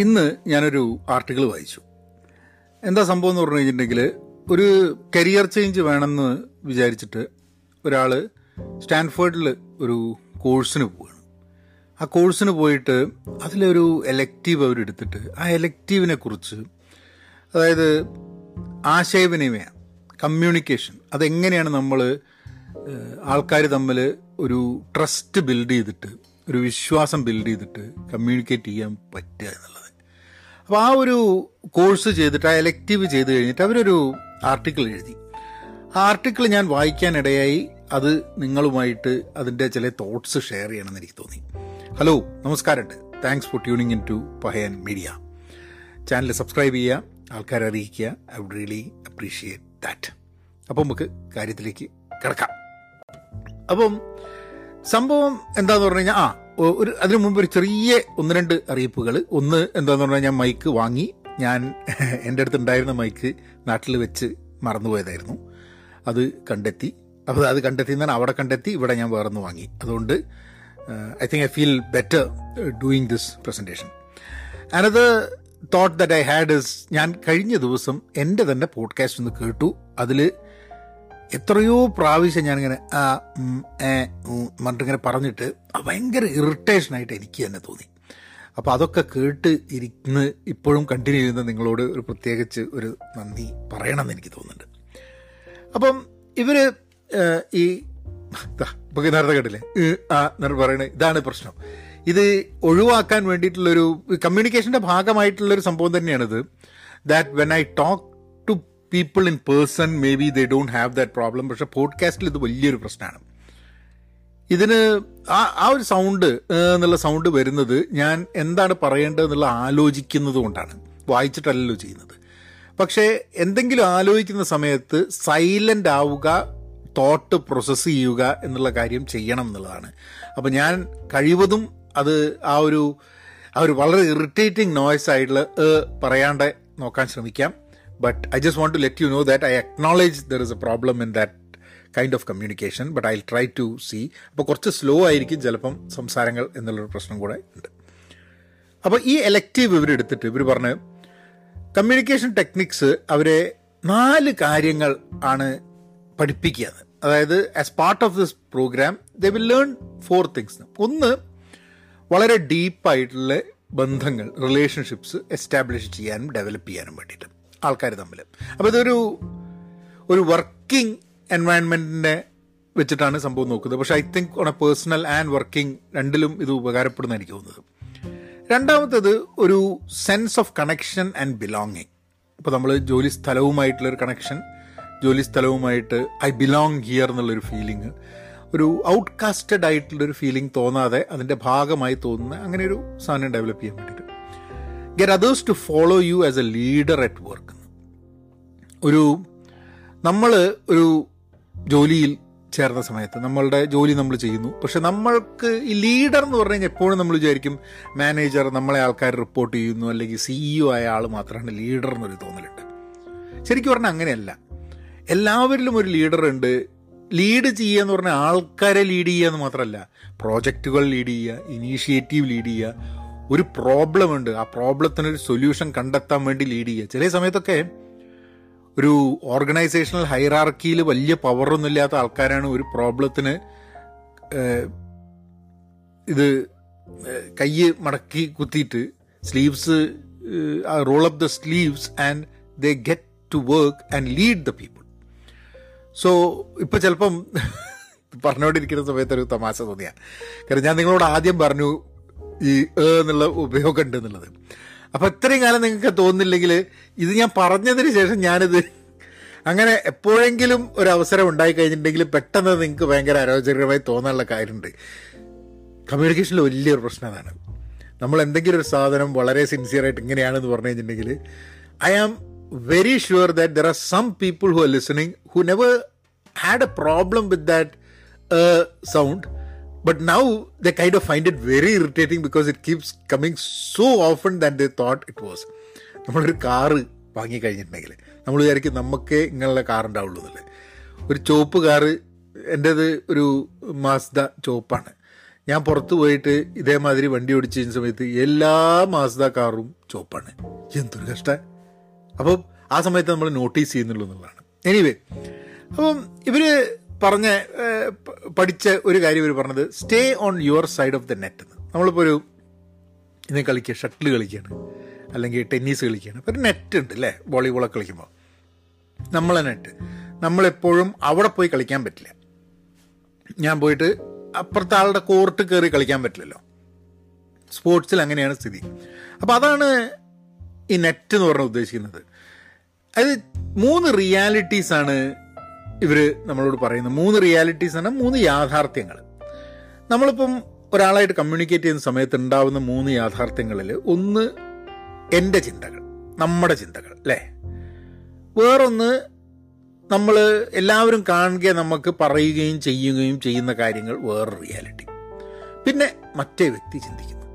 ഇന്ന് ഞാനൊരു ആർട്ടിക്കിൾ വായിച്ചു. എന്താ സംഭവം എന്ന് പറഞ്ഞു കഴിഞ്ഞിട്ടുണ്ടെങ്കിൽ ഒരു കരിയർ ചേഞ്ച് വേണമെന്ന് വിചാരിച്ചിട്ട് ഒരാൾ സ്റ്റാൻഫേർഡിൽ ഒരു കോഴ്സിന് പോവുകയാണ് ആ കോഴ്സിന് പോയിട്ട് അതിലൊരു എലക്റ്റീവ് അവരെടുത്തിട്ട് ആ എലക്റ്റീവിനെ കുറിച്ച് അതായത് ആശയവിനിമയം കമ്മ്യൂണിക്കേഷൻ അതെങ്ങനെയാണ് നമ്മൾ ആൾക്കാർ തമ്മിൽ ഒരു ട്രസ്റ്റ് ബിൽഡ് ചെയ്തിട്ട് ഒരു വിശ്വാസം ബിൽഡ് ചെയ്തിട്ട് കമ്മ്യൂണിക്കേറ്റ് ചെയ്യാൻ പറ്റുക എന്നുള്ളത്. അപ്പോൾ ആ ഒരു കോഴ്സ് ചെയ്തിട്ട് ആ എലക്റ്റീവ് ചെയ്ത് കഴിഞ്ഞിട്ട് അവരൊരു ആർട്ടിക്കിൾ എഴുതി. ആ ആർട്ടിക്കിൾ ഞാൻ വായിക്കാനിടയായി അത് നിങ്ങളുമായിട്ട് അതിന്റെ ചില തോട്ട്സ് ഷെയർ ചെയ്യണമെന്ന് എനിക്ക് തോന്നി. ഹലോ നമസ്കാരമുണ്ട് thanks for tuning in to Pahayan media channel subscribe ചെയ്യുക ആൾക്കാരെ അറിയിക്കുക. I would really appreciate that അപ്പം നമുക്ക് കാര്യത്തിലേക്ക് കിടക്കാം. അപ്പം സംഭവം എന്താന്ന് പറഞ്ഞു കഴിഞ്ഞാൽ ആ ഒരു അതിനു മുമ്പ് ഒരു ചെറിയ ഒന്ന് രണ്ട് അറിയിപ്പുകൾ ഒന്ന് എന്താന്ന് പറഞ്ഞാൽ ഞാൻ മൈക്ക് വാങ്ങി. ഞാൻ എന്റെ അടുത്ത് ഉണ്ടായിരുന്ന മൈക്ക് നാട്ടിൽ വെച്ച് മറന്നുപോയതായിരുന്നു. അത് കണ്ടെത്തി. അപ്പോൾ അത് കണ്ടെത്തി എന്നാൽ അവിടെ കണ്ടെത്തി ഇവിടെ ഞാൻ വേറൊന്ന് വാങ്ങി. അതുകൊണ്ട് I think I feel better doing this presentation another thought that I had is ഞാൻ കഴിഞ്ഞ ദിവസം എന്റെ തന്നെ പോഡ്കാസ്റ്റ് ഒന്ന് കേട്ടു. അതിൽ എത്രയോ പ്രാവശ്യം ഞാനിങ്ങനെ ആ പറഞ്ഞിട്ടിങ്ങനെ പറഞ്ഞിട്ട് ഭയങ്കര ഇറിറ്റേഷനായിട്ട് എനിക്ക് തന്നെ തോന്നി. അപ്പോൾ അതൊക്കെ കേട്ട് ഇരിക്കുന്ന ഇപ്പോഴും കണ്ടിന്യൂ ചെയ്യുന്ന നിങ്ങളോട് ഒരു പ്രത്യേകിച്ച് ഒരു നന്ദി പറയണമെന്ന് എനിക്ക് തോന്നുന്നുണ്ട്. അപ്പം ഇവർ ഈ ഇപ്പൊ നേരത്തെ കേട്ടില്ലേ? ആ എന്നൊരു പറയണേ ഇതാണ് പ്രശ്നം. ഇത് ഒഴിവാക്കാൻ വേണ്ടിയിട്ടുള്ളൊരു കമ്മ്യൂണിക്കേഷന്റെ ഭാഗമായിട്ടുള്ളൊരു സംഭവം തന്നെയാണിത്. That when I talk people in person may be they don't have that problem പക്ഷെ പോഡ്കാസ്റ്റിൽ ഇത് വലിയൊരു പ്രശ്നമാണ്. ഇതിന് ആ ആ ഒരു സൗണ്ട് എന്നുള്ള സൗണ്ട് വരുന്നത് ഞാൻ എന്താണ് പറയേണ്ടത് എന്നുള്ള ആലോചിക്കുന്നത് കൊണ്ടാണ്. വായിച്ചിട്ടല്ലല്ലോ ചെയ്യുന്നത്. പക്ഷേ എന്തെങ്കിലും ആലോചിക്കുന്ന സമയത്ത് സൈലന്റ് ആവുക തോട്ട് പ്രോസസ്സ് ചെയ്യുക എന്നുള്ള കാര്യം ചെയ്യണം എന്നുള്ളതാണ്. അപ്പം ഞാൻ കഴിവതും അത് ആ ഒരു ആ ഒരു വളരെ ഇറിറ്റേറ്റിംഗ് നോയ്സ് ആയിട്ടുള്ള പറയാണ്ട് നോക്കാൻ ശ്രമിക്കാം. But I just want to let you know that I acknowledge there is a problem in that kind of communication but I try to see അപ്പോൾ കുറച്ച് സ്ലോ ആയിരിക്കും ചിലപ്പം സംസാരങ്ങൾ എന്നുള്ളൊരു പ്രശ്നം കൂടെ ഉണ്ട്. അപ്പോൾ ഈ എലക്റ്റീവ് ഇവരെടുത്തിട്ട് ഇവർ പറഞ്ഞ് കമ്മ്യൂണിക്കേഷൻ ടെക്നിക്സ് അവരെ നാല് കാര്യങ്ങൾ ആണ് പഠിപ്പിക്കുക അതായത് as part of this program the will learn four things ഒന്ന് വളരെ ഡീപ്പായിട്ടുള്ള ബന്ധങ്ങൾ റിലേഷൻഷിപ്സ് എസ്റ്റാബ്ലിഷ് ചെയ്യാനും ഡെവലപ്പ് ചെയ്യാനും വേണ്ടിയിട്ട്. ആൾക്കാർ തമ്മിൽ അപ്പോൾ ഇതൊരു ഒരു വർക്കിംഗ് എൻവയൺമെന്റിനെ വെച്ചിട്ടാണ് സംഭവം നോക്കുന്നത്. പക്ഷേ I think on a personal and working രണ്ടിലും ഇത് ഉപകാരപ്പെടുന്ന എനിക്ക് തോന്നുന്നത്. രണ്ടാമത്തേത് ഒരു sense of connection and belonging ഇപ്പോൾ നമ്മൾ ജോലി സ്ഥലവുമായിട്ടുള്ളൊരു കണക്ഷൻ ജോലി സ്ഥലവുമായിട്ട് ഐ ബിലോങ് ഹിയർ എന്നുള്ളൊരു ഫീലിംഗ് ഒരു ഔട്ട്കാസ്റ്റഡ് ആയിട്ടുള്ളൊരു ഫീലിംഗ് തോന്നാതെ അതിന്റെ ഭാഗമായി തോന്നുന്ന അങ്ങനെ ഒരു സാധനം ഡെവലപ്പ് ചെയ്യാൻ വേണ്ടിയിട്ട്. Get others to follow you as a leader at work ഒരു നമ്മൾ ഒരു ജോലിയിൽ ചേർന്ന സമയത്ത് നമ്മളുടെ ജോലി നമ്മൾ ചെയ്യുന്നു. പക്ഷെ നമ്മൾക്ക് ഈ ലീഡർ എന്ന് പറഞ്ഞു കഴിഞ്ഞാൽ എപ്പോഴും നമ്മൾ വിചാരിക്കും മാനേജർ നമ്മളെ ആൾക്കാർ റിപ്പോർട്ട് ചെയ്യുന്നു അല്ലെങ്കിൽ സിഇഒ ആയ ആൾ മാത്രമാണ് ലീഡർ എന്നൊരു തോന്നലുണ്ട്. ശരിക്കും പറഞ്ഞാൽ അങ്ങനെയല്ല. എല്ലാവരിലും ഒരു ലീഡർ ഉണ്ട്. ലീഡ് ചെയ്യുക എന്ന് പറഞ്ഞാൽ ആൾക്കാരെ ലീഡ് ചെയ്യുക എന്ന് മാത്രമല്ല പ്രോജക്റ്റുകൾ ലീഡ് ചെയ്യുക ഇനീഷ്യേറ്റീവ് ലീഡ് ചെയ്യുക ഒരു പ്രോബ്ലം ഉണ്ട്. ആ പ്രോബ്ലത്തിനൊരു സൊല്യൂഷൻ കണ്ടെത്താൻ വേണ്ടി ലീഡ് ചെയ്യുക. ചില സമയത്തൊക്കെ ഒരു ഓർഗനൈസേഷണൽ ഹൈറാർക്കിയിൽ വലിയ പവറൊന്നും ഇല്ലാത്ത ആൾക്കാരാണ് ഒരു പ്രോബ്ലത്തിന് ഇത് കൈ മടക്കി കുത്തിയിട്ട് sleeves roll up the sleeves and they get to work and lead the people so ഇപ്പോൾ ചിലപ്പം പറഞ്ഞുകൊണ്ടിരിക്കുന്ന സമയത്തൊരു തമാശ തോന്നിയാ. കാരണം ഞാൻ നിങ്ങളോട് ആദ്യം പറഞ്ഞു ഈ എന്നുള്ള ഉപയോഗം ഉണ്ട് എന്നുള്ളത്. അപ്പം ഇത്രയും കാലം നിങ്ങൾക്ക് തോന്നുന്നില്ലെങ്കിൽ ഇത് ഞാൻ പറഞ്ഞതിന് ശേഷം ഞാനിത് അങ്ങനെ എപ്പോഴെങ്കിലും ഒരു അവസരം ഉണ്ടായി കഴിഞ്ഞിട്ടുണ്ടെങ്കിൽ പെട്ടെന്ന് നിങ്ങൾക്ക് ഭയങ്കര അരോചകരമായി തോന്നാനുള്ള കാര്യമുണ്ട്. കമ്മ്യൂണിക്കേഷനിൽ വലിയൊരു പ്രശ്നം അതാണ്. നമ്മൾ എന്തെങ്കിലും ഒരു സാധനം വളരെ സിൻസിയറായിട്ട് ഇങ്ങനെയാണെന്ന് പറഞ്ഞു കഴിഞ്ഞിട്ടുണ്ടെങ്കിൽ I am very sure that there are some people who are listening who never had a problem with that sound but now the kind of find it very irritating because it keeps coming so often than the thought it was നമ്മളൊരു car വാങ്ങിക്കഴിഞ്ഞിട്ടുണ്ടെങ്കിൽ നമ്മൾ വിചാരിക്കും നമുക്ക് ഇങ്ങനെയുള്ള car ഉണ്ടാവുള്ളൂ എന്നുള്ളത് ഒരു ചുവപ്പ് കാറ് എന്റേത് ഒരു മാസ്ദ ചുവപ്പാണ്. ഞാൻ പുറത്ത് പോയിട്ട് ഇതേമാതിരി വണ്ടി ഓടിച്ച് ചെയ്യുന്ന സമയത്ത് എല്ലാ മാസ്ദ കാറും ചോപ്പാണ് എന്തൊരു കഷ്ട. അപ്പം ആ സമയത്ത് നമ്മൾ നോട്ടീസ് ചെയ്യുന്നുള്ളൂ എന്നുള്ളതാണ്. എനിവേ അപ്പം ഇവർ പറഞ്ഞ പഠിച്ച ഒരു കാര്യം ഇവർ പറഞ്ഞത് stay on your side of the net എന്ന്. നമ്മളിപ്പോൾ ഒരു ഇന്ന് കളിക്കുക ഷട്ടിൽ കളിക്കുകയാണ് അല്ലെങ്കിൽ ടെന്നീസ് കളിക്കുകയാണ്. അപ്പോൾ ഒരു നെറ്റ് ഉണ്ട് അല്ലേ വോളിബോളൊക്കെ കളിക്കുമ്പോൾ നമ്മളെ നെറ്റ് നമ്മളെപ്പോഴും അവിടെ പോയി കളിക്കാൻ പറ്റില്ല. ഞാൻ പോയിട്ട് അപ്പുറത്തെ ആളുടെ കോർട്ട് കയറി കളിക്കാൻ പറ്റില്ലല്ലോ. സ്പോർട്സിൽ അങ്ങനെയാണ് സ്ഥിതി. അപ്പോൾ അതാണ് ഈ നെറ്റ് എന്ന് പറഞ്ഞ ഉദ്ദേശിക്കുന്നത്. അത് മൂന്ന് റിയാലിറ്റീസാണ് ഇവർ നമ്മളോട് പറയുന്നത് മൂന്ന് റിയാലിറ്റീസ് ആണ് മൂന്ന് യാഥാർത്ഥ്യങ്ങൾ. നമ്മളിപ്പം ഒരാളായിട്ട് കമ്മ്യൂണിക്കേറ്റ് ചെയ്യുന്ന സമയത്ത് ഉണ്ടാവുന്ന മൂന്ന് യാഥാർത്ഥ്യങ്ങളിൽ ഒന്ന് എന്റെ ചിന്തകൾ നമ്മുടെ ചിന്തകൾ അല്ലേ? വേറൊന്ന് നമ്മൾ എല്ലാവരും കാണുക നമുക്ക് പറയുകയും ചെയ്യുകയും ചെയ്യുന്ന കാര്യങ്ങൾ വേറൊരു റിയാലിറ്റി പിന്നെ മറ്റേ വ്യക്തി ചിന്തിക്കുന്നു.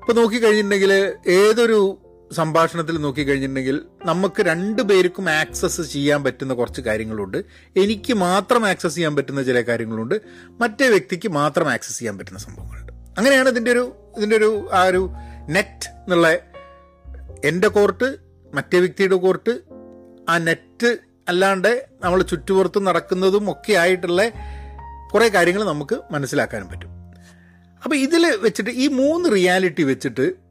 ഇപ്പം നോക്കിക്കഴിഞ്ഞിട്ടുണ്ടെങ്കിൽ ഏതൊരു സംഭാഷണത്തിൽ നോക്കിക്കഴിഞ്ഞിട്ടുണ്ടെങ്കിൽ നമുക്ക് രണ്ടു പേർക്കും ആക്സസ് ചെയ്യാൻ പറ്റുന്ന കുറച്ച് കാര്യങ്ങളുണ്ട്. എനിക്ക് മാത്രം ആക്സസ് ചെയ്യാൻ പറ്റുന്ന ചില കാര്യങ്ങളുണ്ട്. മറ്റേ വ്യക്തിക്ക് മാത്രം ആക്സസ് ചെയ്യാൻ പറ്റുന്ന സംഭവങ്ങളുണ്ട്. അങ്ങനെയാണ് ഇതിന്റെ ഒരു ഇതിന്റെ ഒരു ആ ഒരു നെറ്റ് എന്നുള്ള എന്റെ കോർട്ട് മറ്റേ വ്യക്തിയുടെ കോർട്ട് ആ നെറ്റ് അല്ലാണ്ട് നമ്മൾ ചുറ്റുപുറത്ത് നടക്കുന്നതും ഒക്കെ ആയിട്ടുള്ള കുറേ കാര്യങ്ങൾ നമുക്ക് മനസ്സിലാക്കാനും പറ്റും. അപ്പോൾ ഇതിൽ വെച്ചിട്ട് ഈ മൂന്ന് റിയാലിറ്റി വെച്ചിട്ട്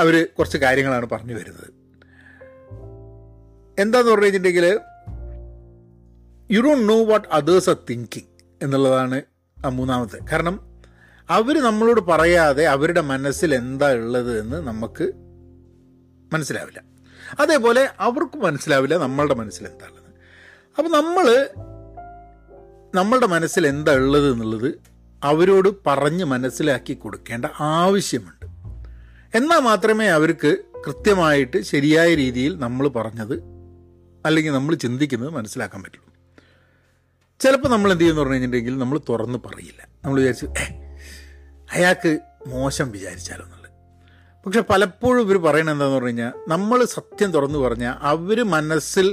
അവർ കുറച്ച് കാര്യങ്ങളാണ് പറഞ്ഞു വരുന്നത്. എന്താന്ന് പറഞ്ഞു കഴിഞ്ഞിട്ടുണ്ടെങ്കിൽ you don't know what others are thinking എന്നുള്ളതാണ് ആ മൂന്നാമത്തെ. കാരണം അവർ നമ്മളോട് പറയാതെ അവരുടെ മനസ്സിൽ എന്താ ഉള്ളത് എന്ന് നമുക്ക് മനസ്സിലാവില്ല. അതേപോലെ അവർക്ക് മനസ്സിലാവില്ല നമ്മളുടെ മനസ്സിൽ എന്താ ഉള്ളത്. അപ്പം നമ്മൾ നമ്മളുടെ മനസ്സിൽ എന്താ ഉള്ളത് എന്നുള്ളത് അവരോട് പറഞ്ഞ് മനസ്സിലാക്കി കൊടുക്കേണ്ട ആവശ്യമുണ്ട്. എന്നാൽ മാത്രമേ അവർക്ക് കൃത്യമായിട്ട് ശരിയായ രീതിയിൽ നമ്മൾ പറഞ്ഞത് അല്ലെങ്കിൽ നമ്മൾ ചിന്തിക്കുന്നത് മനസ്സിലാക്കാൻ പറ്റുള്ളൂ. ചിലപ്പോൾ നമ്മൾ എന്ത് ചെയ്യുമെന്ന് പറഞ്ഞു കഴിഞ്ഞിട്ടുണ്ടെങ്കിൽ നമ്മൾ തുറന്ന് പറയില്ല. നമ്മൾ വിചാരിച്ചു "ഏ, അയാൾക്ക് മോശം വിചാരിച്ചാലോ എന്നുള്ളത്. പക്ഷെ പലപ്പോഴും ഇവർ പറയണത് എന്താന്ന് പറഞ്ഞു കഴിഞ്ഞാൽ നമ്മൾ സത്യം തുറന്നു പറഞ്ഞാൽ അവർ മനസ്സിൽ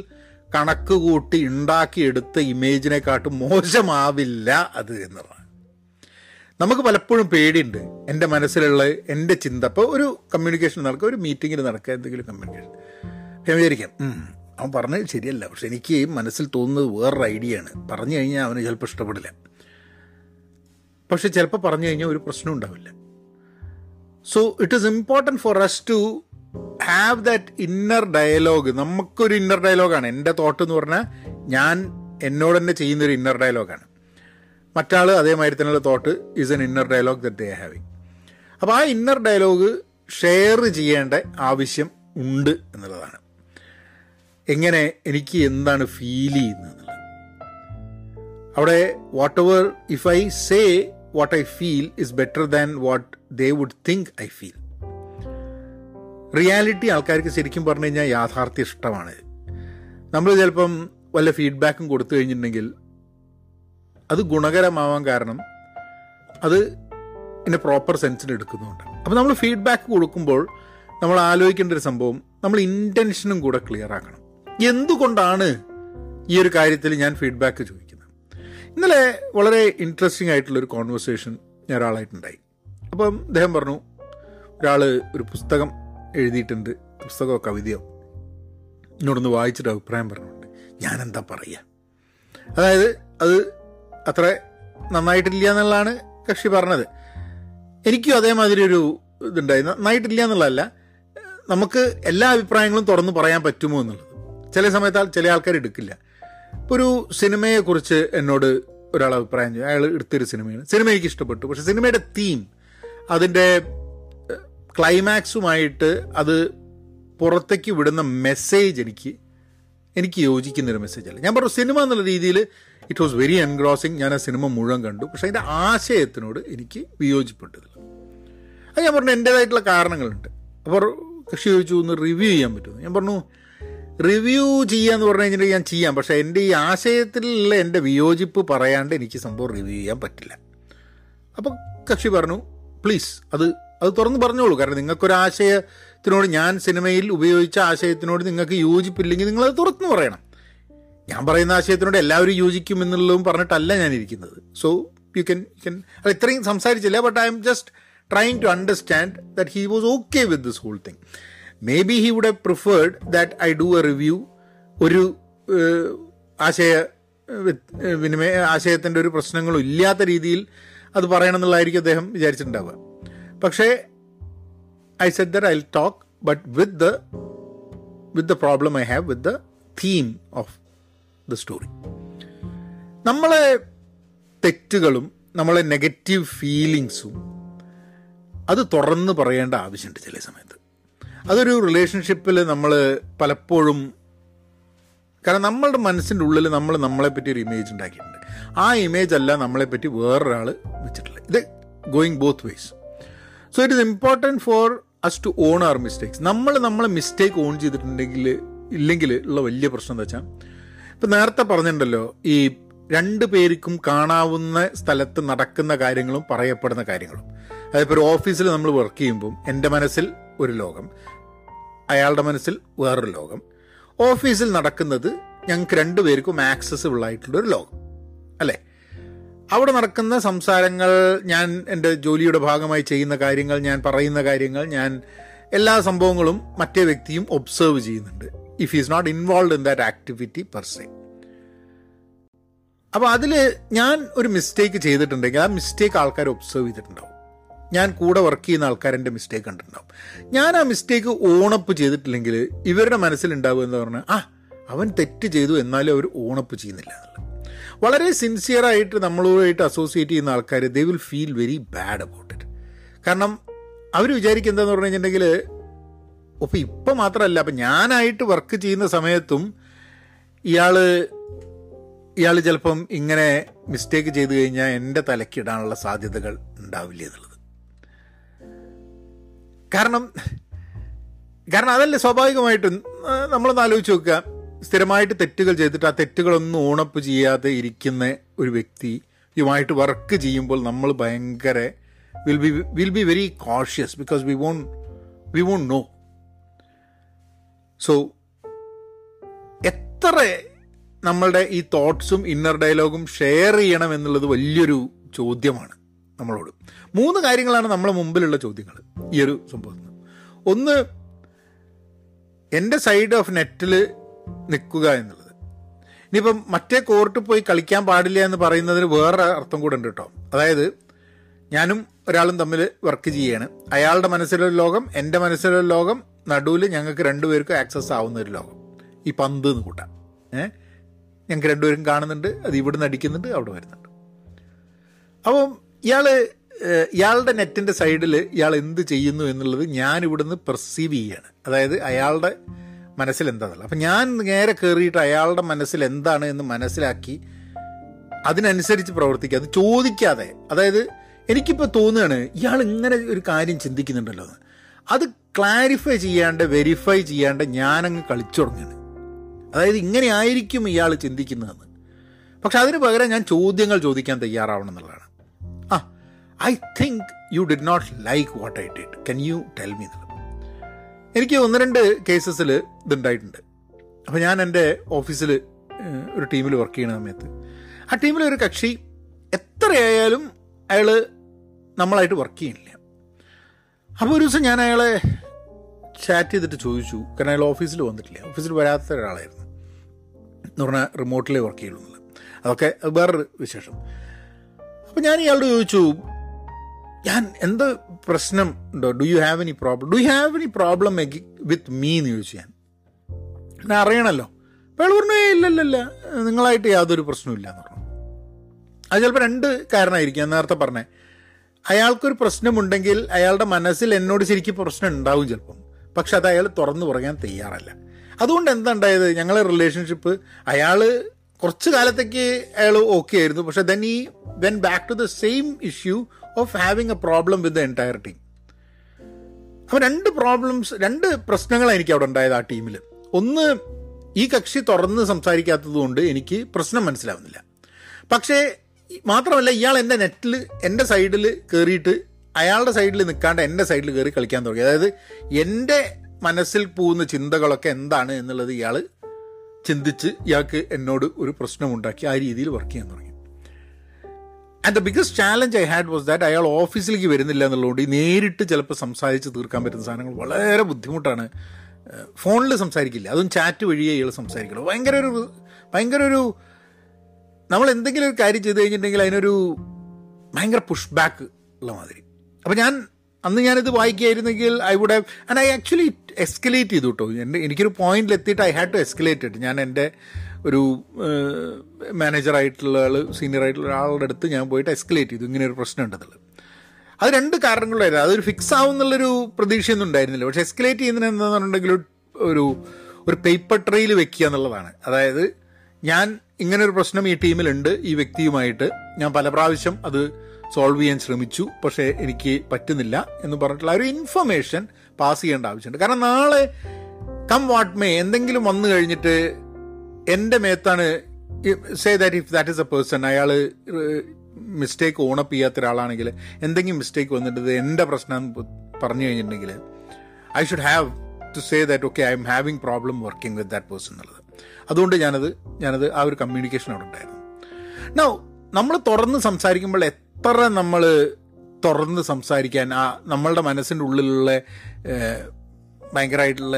കണക്ക് കൂട്ടി ഉണ്ടാക്കിയെടുത്ത ഇമേജിനെക്കാട്ടും മോശമാവില്ല അത് എന്നുള്ളതാണ് നമുക്ക് പലപ്പോഴും പേടിയുണ്ട്. എന്റെ മനസ്സിലുള്ള എന്റെ ചിന്ത. ഇപ്പോൾ ഒരു കമ്മ്യൂണിക്കേഷൻ നടക്കുക ഒരു മീറ്റിങ്ങിൽ നടക്കുക എന്തെങ്കിലും കമ്മ്യൂണിക്കേഷൻ ഞാൻ വിചാരിക്കാം അവൻ പറഞ്ഞത് ശരിയല്ല. പക്ഷെ എനിക്ക് മനസ്സിൽ തോന്നുന്നത് വേറൊരു ഐഡിയ ആണ്. പറഞ്ഞു കഴിഞ്ഞാൽ അവന് ചിലപ്പോൾ ഇഷ്ടപ്പെടില്ല. പക്ഷെ ചിലപ്പോൾ പറഞ്ഞു കഴിഞ്ഞാൽ ഒരു പ്രശ്നം ഉണ്ടാവില്ല. So it is important for us to have that inner dialogue നമുക്കൊരു ഇന്നർ ഡയലോഗാണ് എന്റെ തോട്ട് എന്ന് പറഞ്ഞാൽ ഞാൻ എന്നോട് തന്നെ ചെയ്യുന്നൊരു ഇന്നർ ഡയലോഗാണ് മറ്റാൾ അതേമാതിരി തന്നെയുള്ള thought is an inner dialogue that they having അപ്പോൾ ആ ഇന്നർ ഡയലോഗ് ഷെയർ ചെയ്യേണ്ട ആവശ്യം ഉണ്ട് എന്നുള്ളതാണ്. എങ്ങനെ എനിക്ക് എന്താണ് ഫീൽ ചെയ്യുന്നത് അവിടെ whatever if I say what I feel is better than what they would think I feel reality ആൾക്കാർക്ക് ശരിക്കും പറഞ്ഞു കഴിഞ്ഞാൽ യാഥാർത്ഥ്യ ഇഷ്ടമാണ്. നമ്മൾ ചിലപ്പം വല്ല ഫീഡ്ബാക്കും കൊടുത്തു കഴിഞ്ഞിട്ടുണ്ടെങ്കിൽ അത് ഗുണകരമാവാൻ കാരണം അത് ഇതിന്റെ പ്രോപ്പർ സെൻസിൽ എടുക്കുന്നുണ്ട് അപ്പോൾ നമ്മൾ ഫീഡ്ബാക്ക് കൊടുക്കുമ്പോൾ നമ്മൾ ആലോചിക്കേണ്ട ഒരു സംഭവം നമ്മൾ ഇന്റൻഷനും കൂടെ ക്ലിയർ ആക്കണം. എന്തുകൊണ്ടാണ് ഈ ഒരു കാര്യത്തിൽ ഞാൻ ഫീഡ്ബാക്ക് ചോദിക്കുന്നത്? ഇന്നലെ വളരെ ഇൻട്രസ്റ്റിംഗ് ആയിട്ടുള്ളൊരു കോൺവെർസേഷൻ ഞാൻ ഒരാളായിട്ടുണ്ടായി. അപ്പം അദ്ദേഹം പറഞ്ഞു ഒരാൾ ഒരു പുസ്തകം എഴുതിയിട്ടുണ്ട് പുസ്തകമോ കവിതയോ? എന്നോടൊന്ന് വായിച്ചിട്ട് അഭിപ്രായം പറഞ്ഞിട്ടുണ്ട് ഞാനെന്താ പറയുക അതായത് അത് അത്ര നന്നായിട്ടില്ല എന്നുള്ളതാണ് കക്ഷി പറഞ്ഞത്. എനിക്കും അതേമാതിരി ഒരു ഇതുണ്ടായി. നന്നായിട്ടില്ല എന്നുള്ളതല്ല നമുക്ക് എല്ലാ അഭിപ്രായങ്ങളും തുറന്ന് പറയാൻ പറ്റുമോ എന്നുള്ളത്. ചില സമയത്ത് ചില ആൾക്കാർ എടുക്കില്ല. ഇപ്പോൾ ഒരു സിനിമയെക്കുറിച്ച് എന്നോട് ഒരാൾ അഭിപ്രായം ചെയ്യും. അയാൾ എടുത്തൊരു സിനിമയാണ്. സിനിമ എനിക്ക് ഇഷ്ടപ്പെട്ടു. പക്ഷെ സിനിമയുടെ തീം അതിന്റെ ക്ലൈമാക്സുമായിട്ട് അത് പുറത്തേക്ക് വിടുന്ന മെസ്സേജ് എനിക്ക് എനിക്ക് യോജിക്കുന്നൊരു മെസ്സേജ് അല്ല. ഞാൻ പറഞ്ഞു സിനിമ എന്നുള്ള രീതിയിൽ ഇറ്റ് വാസ് വെരി എൻഗ്രോസിങ് ഞാൻ ആ സിനിമ മുഴുവൻ കണ്ടു. പക്ഷേ അതിന്റെ ആശയത്തിനോട് എനിക്ക് വിയോജിപ്പെട്ടില്ല അത് ഞാൻ പറഞ്ഞു എന്റേതായിട്ടുള്ള കാരണങ്ങളുണ്ട്. അപ്പോൾ കൃഷി ചോദിച്ചു ഒന്ന് റിവ്യൂ ചെയ്യാൻ പറ്റുമോ? ഞാൻ പറഞ്ഞു റിവ്യൂ ചെയ്യാന്ന് പറഞ്ഞു കഴിഞ്ഞിട്ടുണ്ടെങ്കിൽ ഞാൻ ചെയ്യാം. പക്ഷേ എന്റെ ഈ ആശയത്തിലുള്ള എന്റെ വിയോജിപ്പ് പറയാണ്ട് എനിക്ക് സംഭവം റിവ്യൂ ചെയ്യാൻ പറ്റില്ല. അപ്പോൾ കക്ഷി പറഞ്ഞു പ്ലീസ് അത് അത് തുറന്ന് പറഞ്ഞോളൂ. കാരണം നിങ്ങൾക്കൊരു ആശയത്തിനോട് ഞാൻ സിനിമയിൽ ഉപയോഗിച്ച ആശയത്തിനോട് നിങ്ങൾക്ക് യോജിപ്പില്ലെങ്കിൽ നിങ്ങളത് തുറന്നു പറയണം. ഞാൻ പറയുന്ന ആശയത്തിനോട് എല്ലാവരും യോജിക്കും എന്നുള്ളതും പറഞ്ഞിട്ടല്ല ഞാൻ ഇരിക്കുന്നത്. So you can you can അത് ഇത്രയും സംസാരിച്ചില്ല but I'm just trying to understand that he was okay with this whole thing may be he would have preferred that I do a review ഒരു ആശയ വിനിമയ ആശയത്തിന്റെ ഒരു പ്രശ്നങ്ങളും ഇല്ലാത്ത രീതിയിൽ അത് പറയണമെന്നുള്ളതായിരിക്കും അദ്ദേഹം വിചാരിച്ചിട്ടുണ്ടാവുക. പക്ഷേ I said there I talk but with the with the problem I have with the theme of the story നമ്മളെ തെറ്റുകളും നമ്മളെ നെഗറ്റീവ് ഫീലിങ്സും അത് തുറന്ന് പറയേണ്ട ആവശ്യമുണ്ട് ചില സമയത്ത്. അതൊരു റിലേഷൻഷിപ്പിൽ നമ്മൾ പലപ്പോഴും കാരണം നമ്മളുടെ മനസ്സിന്റെ ഉള്ളിൽ നമ്മൾ നമ്മളെപ്പറ്റി ഒരു ഇമേജ് ഉണ്ടാക്കിയിട്ടുണ്ട്. ആ ഇമേജ് അല്ല നമ്മളെപ്പറ്റി വേറൊരാൾ വെച്ചിട്ടുള്ളത്. ഇത് going both ways so it is important for us to own our mistakes നമ്മൾ നമ്മളെ മിസ്റ്റേക്ക് ഓൺ ചെയ്തിട്ടുണ്ടെങ്കിൽ ഇല്ലെങ്കിൽ ഉള്ള വലിയ പ്രശ്നം എന്താ വെച്ചാൽ ഇപ്പം നേരത്തെ പറഞ്ഞിട്ടുണ്ടല്ലോ ഈ രണ്ട് പേർക്കും കാണാവുന്ന സ്ഥലത്ത് നടക്കുന്ന കാര്യങ്ങളും പറയപ്പെടുന്ന കാര്യങ്ങളും. അതായത് ഒരു ഓഫീസിൽ നമ്മൾ വർക്ക് ചെയ്യുമ്പം എന്റെ മനസ്സിൽ ഒരു ലോകം അയാളുടെ മനസ്സിൽ വേറൊരു ലോകം. ഓഫീസിൽ നടക്കുന്നത് ഞങ്ങൾക്ക് രണ്ടുപേർക്കും ആക്സസിബിൾ ആയിട്ടുള്ള ഒരു ലോകം. അല്ലേ? അവിടെ നടക്കുന്ന സംസാരങ്ങൾ ഞാൻ എന്റെ ജോലിയുടെ ഭാഗമായി ചെയ്യുന്ന കാര്യങ്ങൾ ഞാൻ പറയുന്ന കാര്യങ്ങൾ ഞാൻ എല്ലാ സംഭവങ്ങളും മറ്റേ വ്യക്തിയും ഒബ്സേർവ് ചെയ്യുന്നുണ്ട്. If is not involve in that activity per se അപ്പോൾ അതിൽ ഞാൻ ഒരു മിസ്റ്റേക്ക് ചെയ്തിട്ടുണ്ടെങ്കിൽ ആ മിസ്റ്റേക്ക് ആൾക്കാർ ഒബ്സേർവ് ചെയ്തിട്ടുണ്ടാവും. ഞാൻ കൂടെ വർക്ക് ചെയ്യുന്ന ആൾക്കാർ എന്റെ മിസ്റ്റേക്ക് കണ്ടിട്ടുണ്ടാവും. ഞാൻ ആ മിസ്റ്റേക്ക് ഓണപ്പ് ചെയ്തിട്ടില്ലെങ്കിൽ ഇവരുടെ മനസ്സിലുണ്ടാവുക എന്ന് പറഞ്ഞാൽ ആ അവൻ തെറ്റ് ചെയ്തു എന്നാലും അവർ ഓണപ്പ് ചെയ്യുന്നില്ല എന്നുള്ളത്. വളരെ സിൻസിയറായിട്ട് നമ്മളുമായിട്ട് അസോസിയേറ്റ് ചെയ്യുന്ന ആൾക്കാർ they will feel very bad about it കാരണം അവർ വിചാരിക്കുക എന്താന്ന് പറഞ്ഞു കഴിഞ്ഞിട്ടുണ്ടെങ്കിൽ അപ്പോൾ ഇപ്പം മാത്രമല്ല അപ്പം ഞാനായിട്ട് വർക്ക് ചെയ്യുന്ന സമയത്തും ഇയാൾ ഇയാൾ ചിലപ്പം ഇങ്ങനെ മിസ്റ്റേക്ക് ചെയ്തു കഴിഞ്ഞാൽ എന്റെ തലക്കിടാനുള്ള സാധ്യതകൾ ഉണ്ടാവില്ല എന്നുള്ളത്. കാരണം കാരണം അതല്ലേ സ്വാഭാവികമായിട്ടും നമ്മളൊന്ന് ആലോചിച്ച് നോക്കുക. സ്ഥിരമായിട്ട് തെറ്റുകൾ ചെയ്തിട്ട് ആ തെറ്റുകളൊന്നും ഓണപ്പ് ചെയ്യാതെ ഇരിക്കുന്ന ഒരു വ്യക്തിയുമായിട്ട് വർക്ക് ചെയ്യുമ്പോൾ നമ്മൾ ഭയങ്കര will be will be very cautious because we won't we won't know so എത്ര നമ്മളുടെ ഈ തോട്ട്സും ഇന്നർ ഡയലോഗും ഷെയർ ചെയ്യണം എന്നുള്ളത് വലിയൊരു ചോദ്യമാണ് നമ്മളോട്. മൂന്ന് കാര്യങ്ങളാണ് നമ്മളെ മുമ്പിലുള്ള ചോദ്യങ്ങൾ ഈ ഒരു സംഭവത്തിൽ ഒന്ന് എന്റെ സൈഡ് ഓഫ് നെറ്റിൽ നിൽക്കുക എന്നുള്ളത്. ഇനിയിപ്പം മറ്റേ കോർട്ട് പോയി കളിക്കാൻ പാടില്ല എന്ന് പറയുന്നതിന് വേറെ അർത്ഥം കൂടെ ഉണ്ട് കേട്ടോ. അതായത് ഞാനും ഒരാളും തമ്മിൽ വർക്ക് ചെയ്യാണ്. അയാളുടെ മനസ്സിലൊരു ലോകം എന്റെ മനസ്സിലൊരു ലോകം നടുവിൽ ഞങ്ങൾക്ക് രണ്ടുപേർക്കും ആക്സസ് ആവുന്ന ഒരു ലോകം. ഈ പന്ത് എന്ന് കൂട്ടാം. ഏഹ് ഞങ്ങൾക്ക് രണ്ടുപേരും കാണുന്നുണ്ട് അത് ഇവിടുന്ന് അടിക്കുന്നുണ്ട് അവിടെ വരുന്നുണ്ട്. അപ്പം ഇയാൾ ഇയാളുടെ നെറ്റിന്റെ സൈഡിൽ ഇയാൾ എന്ത് ചെയ്യുന്നു എന്നുള്ളത് ഞാൻ ഇവിടുന്ന് പെർസീവ് ചെയ്യാണ്. അതായത് അയാളുടെ മനസ്സിൽ എന്താണെന്നുള്ളത് അപ്പം ഞാൻ നേരെ കയറിയിട്ട് അയാളുടെ മനസ്സിൽ എന്താണ് എന്ന് മനസ്സിലാക്കി അതിനനുസരിച്ച് പ്രവർത്തിക്കുക. അത് ചോദിക്കാതെ. അതായത് എനിക്കിപ്പോൾ തോന്നുകയാണ് ഇയാൾ ഇങ്ങനെ ഒരു കാര്യം ചിന്തിക്കുന്നുണ്ടല്ലോ എന്ന്. അത് ക്ലാരിഫൈ ചെയ്യാണ്ട് വെരിഫൈ ചെയ്യാണ്ട് ഞാനങ്ങ് കളിച്ചു തുടങ്ങുകയാണ് അതായത് ഇങ്ങനെ ആയിരിക്കും ഇയാൾ ചിന്തിക്കുന്നതെന്ന്. പക്ഷെ അതിന് പകരം ഞാൻ ചോദ്യങ്ങൾ ചോദിക്കാൻ തയ്യാറാവണം എന്നുള്ളതാണ്. ആ I think you did not like what I did can you tell me എന്നുള്ളത് എനിക്ക് ഒന്ന് രണ്ട് കേസസിൽ ഇതുണ്ടായിട്ടുണ്ട്. അപ്പോൾ ഞാൻ എന്റെ ഓഫീസിൽ ഒരു ടീമിൽ വർക്ക് ചെയ്യുന്ന സമയത്ത്. ആ ടീമിലെ ഒരു കക്ഷി എത്രയായാലും അയാൾ നമ്മളായിട്ട് വർക്ക് ചെയ്യുന്നില്ല അപ്പോൾ ഒരു ദിവസം ഞാൻ അയാളെ ചാറ്റ് ചെയ്തിട്ട് ചോദിച്ചു. കാരണം അയാൾ ഓഫീസിൽ വന്നിട്ടില്ല. ഓഫീസിൽ വരാത്ത ഒരാളായിരുന്നു. എന്ന് പറഞ്ഞാൽ റിമോട്ടിലേ വർക്ക് ചെയ്യുള്ളൂ അതൊക്കെ അത് വേറൊരു വിശേഷം. അപ്പോൾ ഞാൻ ഇയാളോട് ചോദിച്ചു ഞാൻ എന്ത് പ്രശ്നം ഉണ്ടോ? Do you have any problem do you have any problem with me എന്ന് ചോദിച്ചു ഞാൻ. ഞാൻ അറിയണമല്ലോ അപ്പോൾ അയാൾ പറഞ്ഞു ഇല്ലല്ലല്ല ഇല്ല ഇല്ല ഇല്ല. നിങ്ങളായിട്ട് യാതൊരു പ്രശ്നമില്ല എന്ന് പറഞ്ഞു. അത് ചിലപ്പോൾ രണ്ട് കാരണമായിരിക്കും. നേരത്തെ പറഞ്ഞേ. അയാൾക്കൊരു പ്രശ്നമുണ്ടെങ്കിൽ അയാളുടെ മനസ്സിൽ എന്നോട് ശരിക്കും പ്രശ്നം ഉണ്ടാവും ചിലപ്പം. പക്ഷെ അത് അയാൾ തുറന്നു പറയാൻ തയ്യാറല്ല. അതുകൊണ്ട് എന്താ ഉണ്ടായത്? ഞങ്ങളെ റിലേഷൻഷിപ്പ് അയാൾ കുറച്ച് കാലത്തേക്ക് അയാൾ ഓക്കെ ആയിരുന്നു. പക്ഷെ ദെൻ ഈ when back to the same issue of having a problem with the entire team അപ്പോൾ രണ്ട് പ്രോബ്ലംസ് രണ്ട് പ്രശ്നങ്ങളാണ് എനിക്ക് അവിടെ ഉണ്ടായത് ആ ടീമിൽ ഒന്ന് ഈ കക്ഷി തുറന്ന് സംസാരിക്കാത്തത് കൊണ്ട് എനിക്ക് പ്രശ്നം മനസ്സിലാവുന്നില്ല. പക്ഷേ മാത്രമല്ല ഇയാൾ എന്റെ നെറ്റിൽ എന്റെ സൈഡിൽ കയറിയിട്ട് അയാളുടെ സൈഡിൽ നിൽക്കാണ്ട് എന്റെ സൈഡിൽ കയറി കളിക്കാൻ തുടങ്ങി. അതായത് എന്റെ മനസ്സിൽ പോകുന്ന ചിന്തകളൊക്കെ എന്താണ് എന്നുള്ളത് ഇയാൾ ചിന്തിച്ച് ഇയാൾക്ക് എന്നോട് ഒരു പ്രശ്നമുണ്ടാക്കി ആ രീതിയിൽ വർക്ക് ചെയ്യാൻ തുടങ്ങി. And the biggest challenge I had was that അയാൾ ഓഫീസിലേക്ക് വരുന്നില്ല എന്നുള്ളതുകൊണ്ട് ഈ നേരിട്ട് ചിലപ്പോൾ സംസാരിച്ച് തീർക്കാൻ പറ്റുന്ന സാധനങ്ങൾ വളരെ ബുദ്ധിമുട്ടാണ്. ഫോണിൽ സംസാരിക്കില്ല. അതും ചാറ്റ് വഴിയേ ഇയാൾ സംസാരിക്കുള്ളൂ. ഭയങ്കര ഒരു ഭയങ്കര ഒരു നമ്മൾ എന്തെങ്കിലും ഒരു കാര്യം ചെയ്ത് കഴിഞ്ഞിട്ടുണ്ടെങ്കിൽ അതിനൊരു ഭയങ്കര പുഷ് ബാക്ക് ഉള്ള മാതിരി. അപ്പം ഞാൻ അന്ന് ഞാനിത് വായിക്കുകയായിരുന്നെങ്കിൽ I would have and I actually escalate ചെയ്തു കേട്ടോ. എന്റെ എനിക്കൊരു പോയിന്റിൽ എത്തിയിട്ട് ഐ ഹാഡ് ടു എസ്കലേറ്റ് ഇട്ട് ഞാൻ എന്റെ ഒരു മാനേജറായിട്ടുള്ള ആൾ സീനിയർ ആയിട്ടുള്ള ഒരാളുടെ അടുത്ത് ഞാൻ പോയിട്ട് എസ്കലേറ്റ് ചെയ്തു. ഇങ്ങനെ ഒരു പ്രശ്നം ഉണ്ടെന്നുള്ളത്. അത് രണ്ട് കാരണങ്ങളായിരുന്നു അതൊരു ഫിക്സ് ആവും ആവുന്നുള്ളൊരു പ്രതീക്ഷയൊന്നും ഉണ്ടായിരുന്നില്ല. പക്ഷെ എസ്കലേറ്റ് ചെയ്യുന്നതിന് എന്താണെന്നുണ്ടെങ്കിൽ ഒരു ഒരു പേപ്പർ ട്രെയിൽ വെക്കുക എന്നുള്ളതാണ്. അതായത് ഞാൻ ഇങ്ങനെ ഒരു പ്രശ്നം ഈ ടീമിലുണ്ട് ഈ വ്യക്തിയുമായിട്ട് ഞാൻ പല പ്രാവശ്യം അത് സോൾവ് ചെയ്യാൻ ശ്രമിച്ചു. പക്ഷേ എനിക്ക് പറ്റുന്നില്ല എന്ന് പറഞ്ഞിട്ടുള്ള ഒരു ഇൻഫർമേഷൻ പാസ് ചെയ്യേണ്ട ആവശ്യമുണ്ട്. കാരണം നാളെ കം വാട്ട് മേ എന്തെങ്കിലും വന്നു കഴിഞ്ഞിട്ട് എന്റെ മേത്താണ് say that if that is a person അയാൾ മിസ്റ്റേക്ക് ഓണപ്പ് ചെയ്യാത്ത ഒരാളാണെങ്കിൽ എന്തെങ്കിലും മിസ്റ്റേക്ക് വന്നിട്ട് എന്റെ പ്രശ്നം പറഞ്ഞു കഴിഞ്ഞിട്ടുണ്ടെങ്കിൽ I should have to say that okay I'm having problem working with that person എന്നുള്ളത്. അതുകൊണ്ട് ഞാനത് ഞാനത് ആ ഒരു കമ്മ്യൂണിക്കേഷൻ അവിടെ ഉണ്ടായിരുന്നു. നോ നമ്മൾ തുറന്ന് സംസാരിക്കുമ്പോൾ എത്ര നമ്മൾ തുറന്ന് സംസാരിക്കാൻ ആ നമ്മളുടെ മനസ്സിന്റെ ഉള്ളിലുള്ള ഭയങ്കരമായിട്ടുള്ള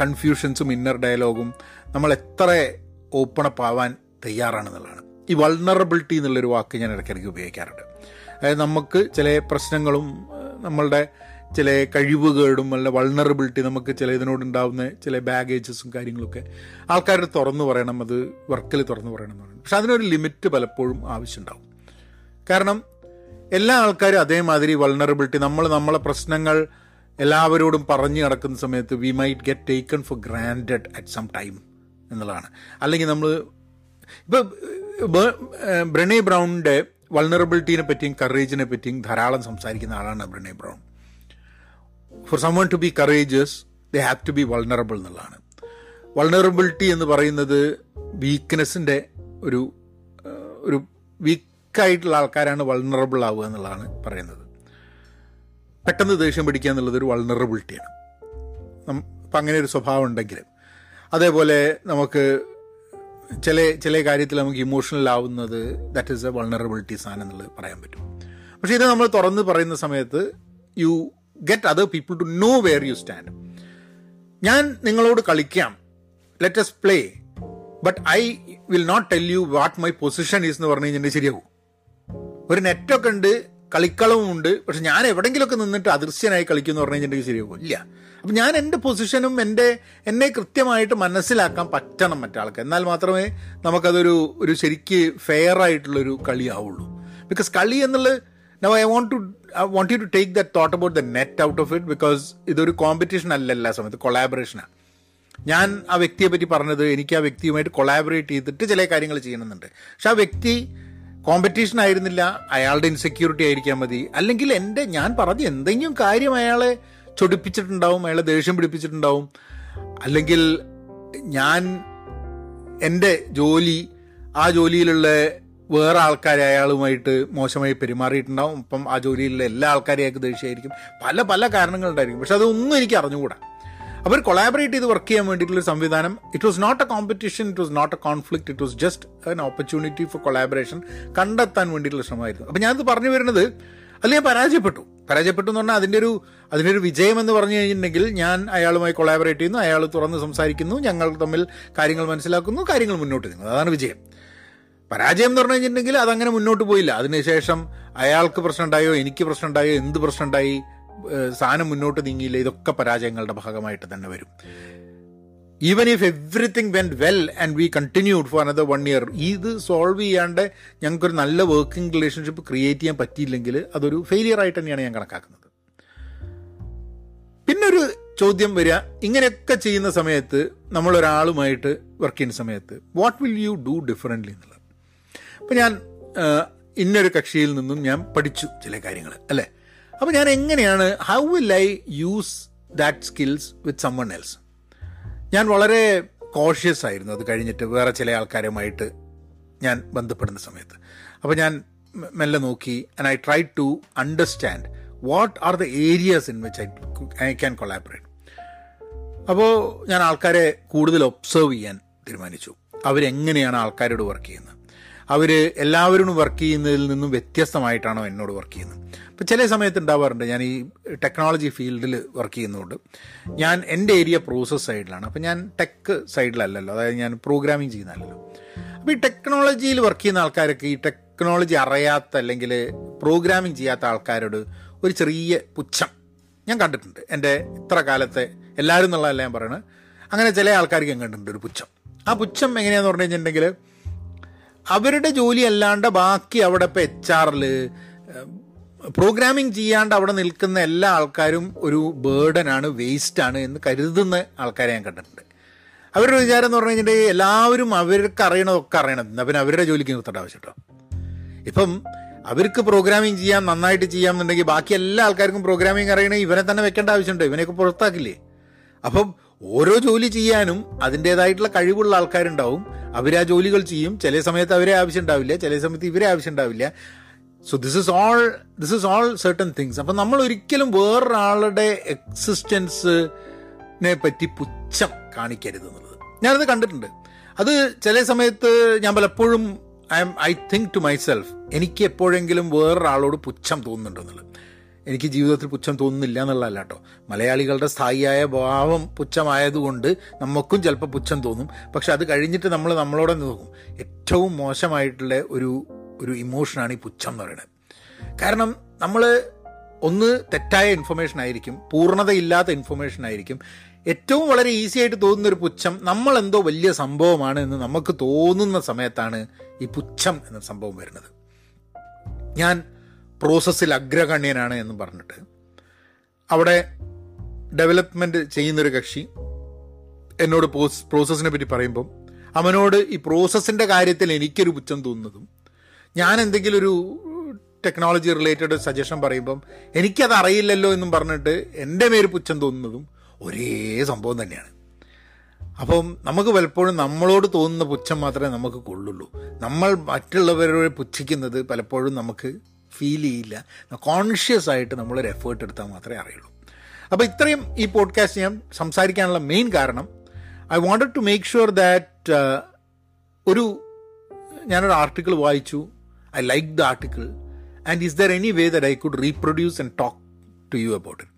കൺഫ്യൂഷൻസും ഇന്നർ ഡയലോഗും നമ്മൾ എത്ര ഓപ്പൺ അപ്പ് ആവാൻ തയ്യാറാണെന്നുള്ളതാണ്. ഈ വൾണറബിലിറ്റി എന്നുള്ളൊരു വാക്ക് ഞാൻ ഇടയ്ക്കിടയ്ക്ക് ഉപയോഗിക്കാറുണ്ട്. അതായത് നമുക്ക് ചില പ്രശ്നങ്ങളും നമ്മളുടെ ചില കഴിവുകേടും അല്ല വൾണറബിലിറ്റി നമുക്ക് ചില ഇതിനോടുണ്ടാവുന്ന ചില ബാഗേജസും കാര്യങ്ങളൊക്കെ ആൾക്കാരുടെ തുറന്നു പറയണം അത് വർക്കിൽ തുറന്നു പറയണം എന്ന് പറയുന്നത്. പക്ഷെ അതിനൊരു ലിമിറ്റ് പലപ്പോഴും ആവശ്യമുണ്ടാവും. കാരണം എല്ലാ ആൾക്കാരും അതേമാതിരി വൾണറബിലിറ്റി നമ്മൾ നമ്മളെ പ്രശ്നങ്ങൾ എല്ലാവരോടും പറഞ്ഞു നടക്കുന്ന സമയത്ത് we might get taken for granted at some time എന്നുള്ളതാണ്. അല്ലെങ്കിൽ നമ്മൾ ഇപ്പോൾ ബ്രണേ ബ്രൗണിന്റെ വൾണറബിലിറ്റീനെ പറ്റിയും കറേജിനെ പറ്റിയും ധാരാളം സംസാരിക്കുന്ന ആളാണ് Brene Brown. For someone to be courageous they have to be vulnerable എന്നുള്ളതാണ്. വൾണറബിലിറ്റി എന്ന് പറയുന്നത് വീക്ക്നെസ്സിന്റെ ഒരു ഒരു വീക്കായിട്ടുള്ള ആൾക്കാരാണ് വൾണറബിൾ ആവുക എന്നുള്ളതാണ് പറയുന്നത്. പെട്ടെന്ന് ദേഷ്യം പിടിക്കുക എന്നുള്ളത് ഒരു വൾണറബിലിറ്റിയാണ് അപ്പം അങ്ങനെ ഒരു സ്വഭാവം ഉണ്ടെങ്കിലും. അതേപോലെ നമുക്ക് ചില ചില കാര്യത്തിൽ നമുക്ക് ഇമോഷണൽ ആവുന്നത് ദാറ്റ് ഈസ് എ വൾണറബിലിറ്റി സാധനം എന്നുള്ളത് പറയാൻ പറ്റും. പക്ഷേ ഇത് നമ്മൾ തുറന്ന് പറയുന്ന സമയത്ത് you get other people to know where you stand ഞാൻ നിങ്ങളോട് കളിക്കാം. Let's play but I will not tell you what my position is എന്ന് പറഞ്ഞു കഴിഞ്ഞിട്ടുണ്ടെങ്കിൽ ശരിയാവും. ഒരു നെറ്റൊക്കെ ഉണ്ട് കളിക്കളവും ഉണ്ട്. പക്ഷെ ഞാൻ എവിടെയെങ്കിലുമൊക്കെ നിന്നിട്ട് അദൃശ്യനായി കളിക്കുമെന്ന് പറഞ്ഞു കഴിഞ്ഞിട്ടുണ്ടെങ്കിൽ ശരിയാവും ഇല്ല. അപ്പം ഞാൻ എന്റെ പൊസിഷനും എന്റെ എന്നെ കൃത്യമായിട്ട് മനസ്സിലാക്കാൻ പറ്റണം മറ്റാൾക്ക്. എന്നാൽ മാത്രമേ നമുക്കതൊരു ഒരു ശരിക്ക് ഫെയർ ആയിട്ടുള്ളൊരു കളിയാവുള്ളൂ. ബിക്കോസ് കളി എന്നുള്ളത് now I want to I want you to take that thought about the net out of it because ഇതൊരു കോമ്പറ്റീഷൻ അല്ല എല്ലാ സമയത്ത് കൊളാബറേഷനാണ് ഞാൻ ആ വ്യക്തിയെ പറ്റി പറഞ്ഞത് എനിക്ക് ആ വ്യക്തിയുമായിട്ട് കൊളാബറേറ്റ് ചെയ്തിട്ട് ചില കാര്യങ്ങൾ ചെയ്യണമെന്നുണ്ട്. പക്ഷെ ആ വ്യക്തി കോമ്പറ്റീഷൻ ആയിരുന്നില്ല. അയാളുടെ ഇൻസെക്യൂരിറ്റി ആയിരിക്കാൻ മതി. അല്ലെങ്കിൽ എന്റെ ഞാൻ പറഞ്ഞ എന്തെങ്കിലും കാര്യം അയാളെ ചൊടിപ്പിച്ചിട്ടുണ്ടാവും അയാളെ ദേഷ്യം പിടിപ്പിച്ചിട്ടുണ്ടാവും. അല്ലെങ്കിൽ ഞാൻ എന്റെ ജോലി ആ ജോലിയിലുള്ള വേറെ ആൾക്കാരെ അയാളുമായിട്ട് മോശമായി പെരുമാറിയിട്ടുണ്ടാവും. അപ്പം ആ ജോലിയിലുള്ള എല്ലാ ആൾക്കാരെയൊക്കെ ദേഷ്യമായിരിക്കും. പല പല കാരണങ്ങളുണ്ടായിരിക്കും. പക്ഷെ അതൊന്നും എനിക്ക് അറിഞ്ഞുകൂടാ. അവർ കൊളാബറേറ്റ് ചെയ്ത് വർക്ക് ചെയ്യാൻ വേണ്ടിയിട്ടുള്ള സംവിധാനം. It was not a competition it was not a conflict it was just an opportunity for collaboration കണ്ടെത്താൻ വേണ്ടിയിട്ടുള്ള ശ്രമമായിരുന്നു. അപ്പം ഞാനത് പറഞ്ഞു വരുന്നത് അതിൽ ഞാൻ പരാജയപ്പെട്ടു. പരാജയപ്പെട്ടു എന്ന് പറഞ്ഞാൽ അതിന്റെ ഒരു അതിന്റെ ഒരു വിജയം എന്ന് പറഞ്ഞു കഴിഞ്ഞിട്ടുണ്ടെങ്കിൽ ഞാൻ അയാളുമായി കൊളാബറേറ്റ് ചെയ്യുന്നു അയാൾ തുറന്ന് സംസാരിക്കുന്നു ഞങ്ങൾ തമ്മിൽ കാര്യങ്ങൾ മനസ്സിലാക്കുന്നു കാര്യങ്ങൾ മുന്നോട്ട് നീങ്ങുന്നു. അതാണ് വിജയം. പരാജയം എന്ന് പറഞ്ഞു കഴിഞ്ഞിട്ടുണ്ടെങ്കിൽ അതങ്ങനെ മുന്നോട്ട് പോയില്ല. അതിനുശേഷം അയാൾക്ക് പ്രശ്നമുണ്ടായോ എനിക്ക് പ്രശ്നമുണ്ടായോ എന്ത് പ്രശ്നം ഉണ്ടായി സാധനം മുന്നോട്ട് നീങ്ങിയില്ല. ഇതൊക്കെ പരാജയങ്ങളുടെ ഭാഗമായിട്ട് തന്നെ വരും. Even if everything went well and we continued for another one year ഇത് സോൾവ് ചെയ്യാണ്ട് ഞങ്ങൾക്കൊരു നല്ല വർക്കിംഗ് റിലേഷൻഷിപ്പ് ക്രിയേറ്റ് ചെയ്യാൻ പറ്റിയില്ലെങ്കിൽ അതൊരു ഫെയിലിയർ ആയിട്ട് തന്നെയാണ് ഞാൻ കണക്കാക്കുന്നത്. പിന്നൊരു ചോദ്യം വരിക. ഇങ്ങനെയൊക്കെ ചെയ്യുന്ന സമയത്ത് നമ്മളൊരാളുമായിട്ട് വർക്ക് ചെയ്യുന്ന സമയത്ത് what will you do differently എന്നുള്ളത്. അപ്പം ഞാൻ ഇന്നൊരു കക്ഷിയിൽ നിന്നും ഞാൻ പഠിച്ചു ചില കാര്യങ്ങൾ അല്ലേ? അപ്പോൾ ഞാൻ എങ്ങനെയാണ് how will I use that skills with someone else ഞാൻ വളരെ കോഷ്യസ് ആയിരുന്നു. അത് കഴിഞ്ഞിട്ട് വേറെ ചില ആൾക്കാരുമായിട്ട് ഞാൻ ബന്ധപ്പെടുന്ന സമയത്ത്. അപ്പോൾ ഞാൻ മെല്ലെ നോക്കി and I try to understand what are the areas in which I I can collaborate അപ്പോൾ ഞാൻ ആൾക്കാരെ കൂടുതൽ ഒബ്സർവ് ചെയ്യാൻ തീരുമാനിച്ചു. അവരെങ്ങനെയാണ് ആൾക്കാരോട് വർക്ക് ചെയ്യുന്നത്? അവർ എല്ലാവരോടും വർക്ക് ചെയ്യുന്നതിൽ നിന്നും വ്യത്യസ്തമായിട്ടാണോ എന്നോട് വർക്ക് ചെയ്യുന്നത്? അപ്പോൾ ചില സമയത്ത് ഉണ്ടാവാറുണ്ട്. ഞാൻ ഈ ടെക്നോളജി ഫീൽഡിൽ വർക്ക് ചെയ്യുന്നതുകൊണ്ട്. ഞാൻ എന്റെ ഏരിയ പ്രോസസ് സൈഡിലാണ്. അപ്പം ഞാൻ ടെക് സൈഡിലല്ലല്ലോ. അതായത് ഞാൻ പ്രോഗ്രാമിംഗ് ചെയ്യുന്നതല്ലല്ലോ. അപ്പോൾ ഈ ടെക്നോളജിയിൽ വർക്ക് ചെയ്യുന്ന ആൾക്കാരൊക്കെ ഈ ടെക്നോളജി അറിയാത്ത അല്ലെങ്കിൽ പ്രോഗ്രാമിംഗ് ചെയ്യാത്ത ആൾക്കാരോട് ഒരു ചെറിയ പുച്ഛം ഞാൻ കണ്ടിട്ടുണ്ട്. എന്റെ ഇത്ര കാലത്തെ എല്ലാവരും എന്നുള്ളതല്ല ഞാൻ പറയുന്നത് അങ്ങനെ ചില ആൾക്കാർക്ക് ഞാൻ കണ്ടിട്ടുണ്ട് ഒരു പുച്ഛം. ആ പുച്ഛം എങ്ങനെയാണെന്ന് പറഞ്ഞു കഴിഞ്ഞിട്ടുണ്ടെങ്കിൽ അവരുടെ ജോലി അല്ലാണ്ട് ബാക്കി അവിടെ ഇപ്പോൾ എച്ച് ആറിൽ പ്രോഗ്രാമിംഗ് ചെയ്യാണ്ട് അവിടെ നിൽക്കുന്ന എല്ലാ ആൾക്കാരും ഒരു ബേർഡനാണ് വേസ്റ്റാണ് എന്ന് കരുതുന്ന ആൾക്കാരെ ഞാൻ കണ്ടിട്ടുണ്ട്. അവരുടെ വിചാരം എന്ന് പറഞ്ഞു കഴിഞ്ഞിട്ടുണ്ടെങ്കിൽ എല്ലാവരും അവർക്ക് അറിയണതൊക്കെ അറിയണം. എന്നാൽ പിന്നെ അവരുടെ ജോലിക്ക് നിർത്തേണ്ട ആവശ്യം ഇപ്പം അവർക്ക് പ്രോഗ്രാമിംഗ് ചെയ്യാം നന്നായിട്ട് ചെയ്യാം എന്നുണ്ടെങ്കിൽ ബാക്കി എല്ലാ ആൾക്കാർക്കും പ്രോഗ്രാമിംഗ് അറിയണമെങ്കിൽ ഇവനെ തന്നെ വെക്കേണ്ട ആവശ്യമുണ്ട്. ഇവനെയൊക്കെ പുറത്താക്കില്ലേ? അപ്പം ഓരോ ജോലി ചെയ്യാനും അതിന്റെതായിട്ടുള്ള കഴിവുള്ള ആൾക്കാരുണ്ടാവും. അവർ ആ ജോലികൾ ചെയ്യും. ചില സമയത്ത് അവരെ ആവശ്യം ഉണ്ടാവില്ല ചില സമയത്ത് ഇവരെ ആവശ്യം ഉണ്ടാവില്ല. So this is all this is all certain things അപ്പം നമ്മൾ ഒരിക്കലും വേറൊരാളുടെ എക്സിസ്റ്റൻസിനെ പറ്റി പുച്ഛം കാണിക്കരുത് എന്നുള്ളത്. ഞാനത് കണ്ടിട്ടുണ്ട്. അത് ചില സമയത്ത് ഞാൻ പലപ്പോഴും I'm I think to myself എനിക്ക് എപ്പോഴെങ്കിലും വേറൊരാളോട് പുച്ഛം തോന്നുന്നുണ്ടെന്നുള്ളത് എനിക്ക് ജീവിതത്തിൽ പുച്ഛം തോന്നുന്നില്ല എന്നുള്ളതല്ല കേട്ടോ. മലയാളികളുടെ സ്ഥായിയായ ഭാവം പുച്ഛമായതുകൊണ്ട് നമുക്കും ചിലപ്പോൾ പുച്ഛം തോന്നും. പക്ഷെ അത് കഴിഞ്ഞിട്ട് നമ്മൾ നമ്മളോട് നോക്കും. ഏറ്റവും മോശമായിട്ടുള്ള ഒരു ഒരു ഇമോഷനാണ് ഈ പുച്ഛം എന്ന് പറയുന്നത്. കാരണം നമ്മൾ ഒന്ന് തെറ്റായ ഇൻഫർമേഷൻ ആയിരിക്കും പൂർണതയില്ലാത്ത ഇൻഫർമേഷൻ ആയിരിക്കും. ഏറ്റവും വളരെ ഈസി ആയിട്ട് തോന്നുന്ന ഒരു പുച്ഛം നമ്മൾ എന്തോ വലിയ സംഭവമാണ് എന്ന് നമുക്ക് തോന്നുന്ന സമയത്താണ് ഈ പുച്ഛം എന്ന സംഭവം വരുന്നത്. ഞാൻ പ്രോസസ്സിൽ അഗ്രഗണ്യനാണ് എന്ന് പറഞ്ഞിട്ട് അവിടെ ഡെവലപ്മെന്റ് ചെയ്യുന്നൊരു കക്ഷി എന്നോട് പ്രോസസ്സിനെ പറ്റി പറയുമ്പം അവനോട് ഈ പ്രോസസ്സിന്റെ കാര്യത്തിൽ എനിക്കൊരു പുച്ഛം തോന്നുന്നതും ഞാൻ എന്തെങ്കിലും ഒരു ടെക്നോളജി റിലേറ്റഡ് സജഷൻ പറയുമ്പം എനിക്കത് അറിയില്ലല്ലോ എന്നും പറഞ്ഞിട്ട് എന്റെ മേര് പുച്ഛം തോന്നുന്നതും ഒരേ സംഭവം തന്നെയാണ്. അപ്പം നമുക്ക് പലപ്പോഴും നമ്മളോട് തോന്നുന്ന പുച്ഛം മാത്രമേ നമുക്ക് കൊള്ളുള്ളൂ. നമ്മൾ മറ്റുള്ളവരോട് പുച്ഛിക്കുന്നത് പലപ്പോഴും നമുക്ക് ഫീൽ ചെയ്യില്ല. കോൺഷ്യസ് ആയിട്ട് നമ്മളൊരു എഫേർട്ട് എടുത്താൽ മാത്രമേ അറിയുള്ളൂ. അപ്പോൾ ഇത്രയും ഈ പോഡ്കാസ്റ്റ് ഞാൻ സംസാരിക്കാനുള്ള മെയിൻ കാരണം I wanted to make sure that ഒരു ഞാനൊരു ആർട്ടിക്കിൾ വായിച്ചു. I like the article and is there any way that I could reproduce and talk to you about it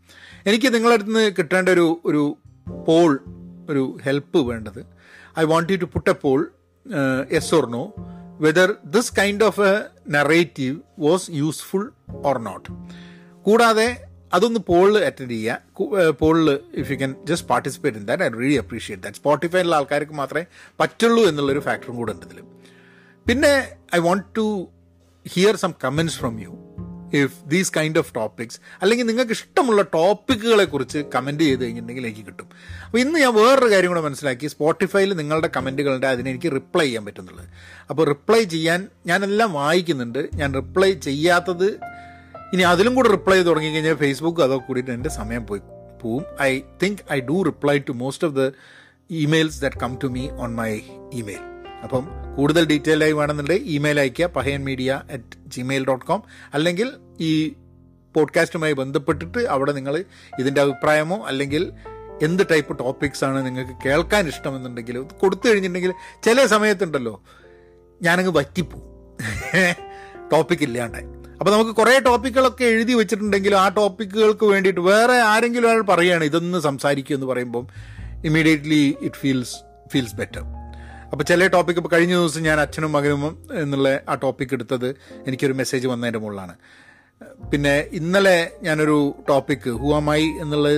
എനിക്ക് നിങ്ങളുടെ അടുത്ത് നിന്ന് കിട്ടേണ്ട ഒരു ഒരു പോൾ ഒരു ഹെൽപ്പ് വേണ്ടത്. I want you to put a poll yes or no whether this kind of a narrative was useful or not കൂടാതെ അതൊന്ന് പോളിൽ അറ്റൻഡ് ചെയ്യുക. പോളിൽ if you can just participate in that I really appreciate that സ്പോട്ടിഫൈയിലുള്ള ആൾക്കാർക്ക് മാത്രമേ പറ്റുള്ളൂ എന്നുള്ളൊരു ഫാക്ടറും കൂടെ ഉണ്ട് ഇതിൽ പിന്നെ I want to hear some comments from you if these kind of topics അല്ലെങ്കിൽ നിങ്ങൾക്ക് ഇഷ്ടമുള്ള ടോപ്പിക്കുകളെ കുറിച്ച് കമന്റ് ചെയ്ത് കഴിഞ്ഞിട്ടുണ്ടെങ്കിൽ എനിക്ക് കിട്ടും. അപ്പോൾ ഇന്ന് ഞാൻ വേറൊരു കാര്യം കൂടെ മനസ്സിലാക്കി. സ്പോട്ടിഫൈയിൽ നിങ്ങളുടെ കമന്റുകളുടെ അതിനെനിക്ക് റിപ്ലൈ ചെയ്യാൻ പറ്റുന്നുള്ളത്. അപ്പോൾ റിപ്ലൈ ചെയ്യാൻ ഞാനെല്ലാം വായിക്കുന്നുണ്ട്. ഞാൻ റിപ്ലൈ ചെയ്യാത്തത് ഇനി അതിലും കൂടെ റിപ്ലൈ ചെയ്ത് തുടങ്ങിക്കഴിഞ്ഞാൽ ഫേസ്ബുക്ക് അതൊക്കെ കൂടിയിട്ട് എന്റെ സമയം പോയി പോവും. I think I do reply to most of the emails that come to me on my email അപ്പം കൂടുതൽ ഡീറ്റെയിൽ ആയി വേണമെന്നുണ്ടെങ്കിൽ ഇമെയിൽ അയയ്ക്കുക Pahayan media at Gmail dot com അല്ലെങ്കിൽ ഈ പോഡ്കാസ്റ്റുമായി ബന്ധപ്പെട്ടിട്ട് അവിടെ നിങ്ങൾ ഇതിന്റെ അഭിപ്രായമോ അല്ലെങ്കിൽ എന്ത് ടൈപ്പ് ടോപ്പിക്സ് ആണ് നിങ്ങൾക്ക് കേൾക്കാൻ ഇഷ്ടമെന്നുണ്ടെങ്കിൽ കൊടുത്തു കഴിഞ്ഞിട്ടുണ്ടെങ്കിൽ ചില സമയത്തുണ്ടല്ലോ ഞാനങ്ങ് വറ്റിപ്പോവും. ടോപ്പിക് ഇല്ലാണ്ടായി. അപ്പോൾ നമുക്ക് കുറേ ടോപ്പിക്കുകളൊക്കെ എഴുതി വെച്ചിട്ടുണ്ടെങ്കിലും ആ ടോപ്പിക്കുകൾക്ക് വേണ്ടിയിട്ട് വേറെ ആരെങ്കിലും ഒരാൾ പറയുകയാണ് ഇതൊന്ന് സംസാരിക്കുക എന്ന് പറയുമ്പം immediately it feels feels better അപ്പോൾ ചില ടോപ്പിക് ഇപ്പോൾ കഴിഞ്ഞ ദിവസം ഞാൻ അച്ഛനും മകനും എന്നുള്ള ആ ടോപ്പിക് എടുത്തത് എനിക്കൊരു മെസ്സേജ് വന്നതിന്റെ മുകളിലാണ്. പിന്നെ ഇന്നലെ ഞാനൊരു ടോപ്പിക്ക് ഹുവാമായി എന്നുള്ള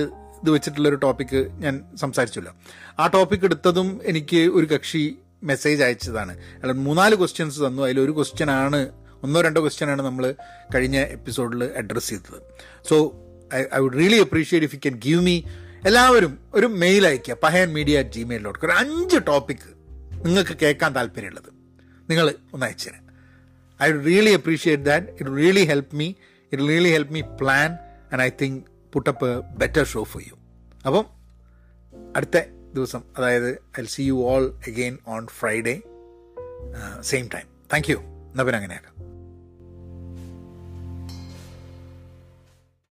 ഇത് വെച്ചിട്ടുള്ളൊരു ടോപ്പിക്ക് ഞാൻ സംസാരിച്ചില്ല. ആ ടോപ്പിക് എടുത്തതും എനിക്ക് ഒരു കക്ഷി മെസ്സേജ് അയച്ചതാണ്. അല്ല മൂന്നാൽ ക്വസ്റ്റ്യൻസ് തന്നു. അതിലൊരു ക്വസ്റ്റ്യൻ ആണ് ഒന്നോ രണ്ടോ ക്വസ്റ്റ്യൻ ആണ് നമ്മൾ കഴിഞ്ഞ എപ്പിസോഡിൽ അഡ്രസ്സ് ചെയ്തത്. So I I would really appreciate if you can give me എല്ലാവരും ഒരു മെയിൽ അയക്കുക പഹയൻ മീഡിയ അറ്റ് ജിമെയിൽ ഒരു അഞ്ച് ടോപ്പിക്ക് നിങ്ങൾക്ക് കേൾക്കാൻ താല്പര്യമുള്ളത്. നിങ്ങൾ ഒന്ന് അയച്ചു തരാം I really appreciate that it really help me it really help me plan and I think put up a better show for you അപ്പം അടുത്ത ദിവസം അതായത് I see you all again on Friday same time thank you എന്നാൽ പിന്നെ അങ്ങനെയാക്കാം.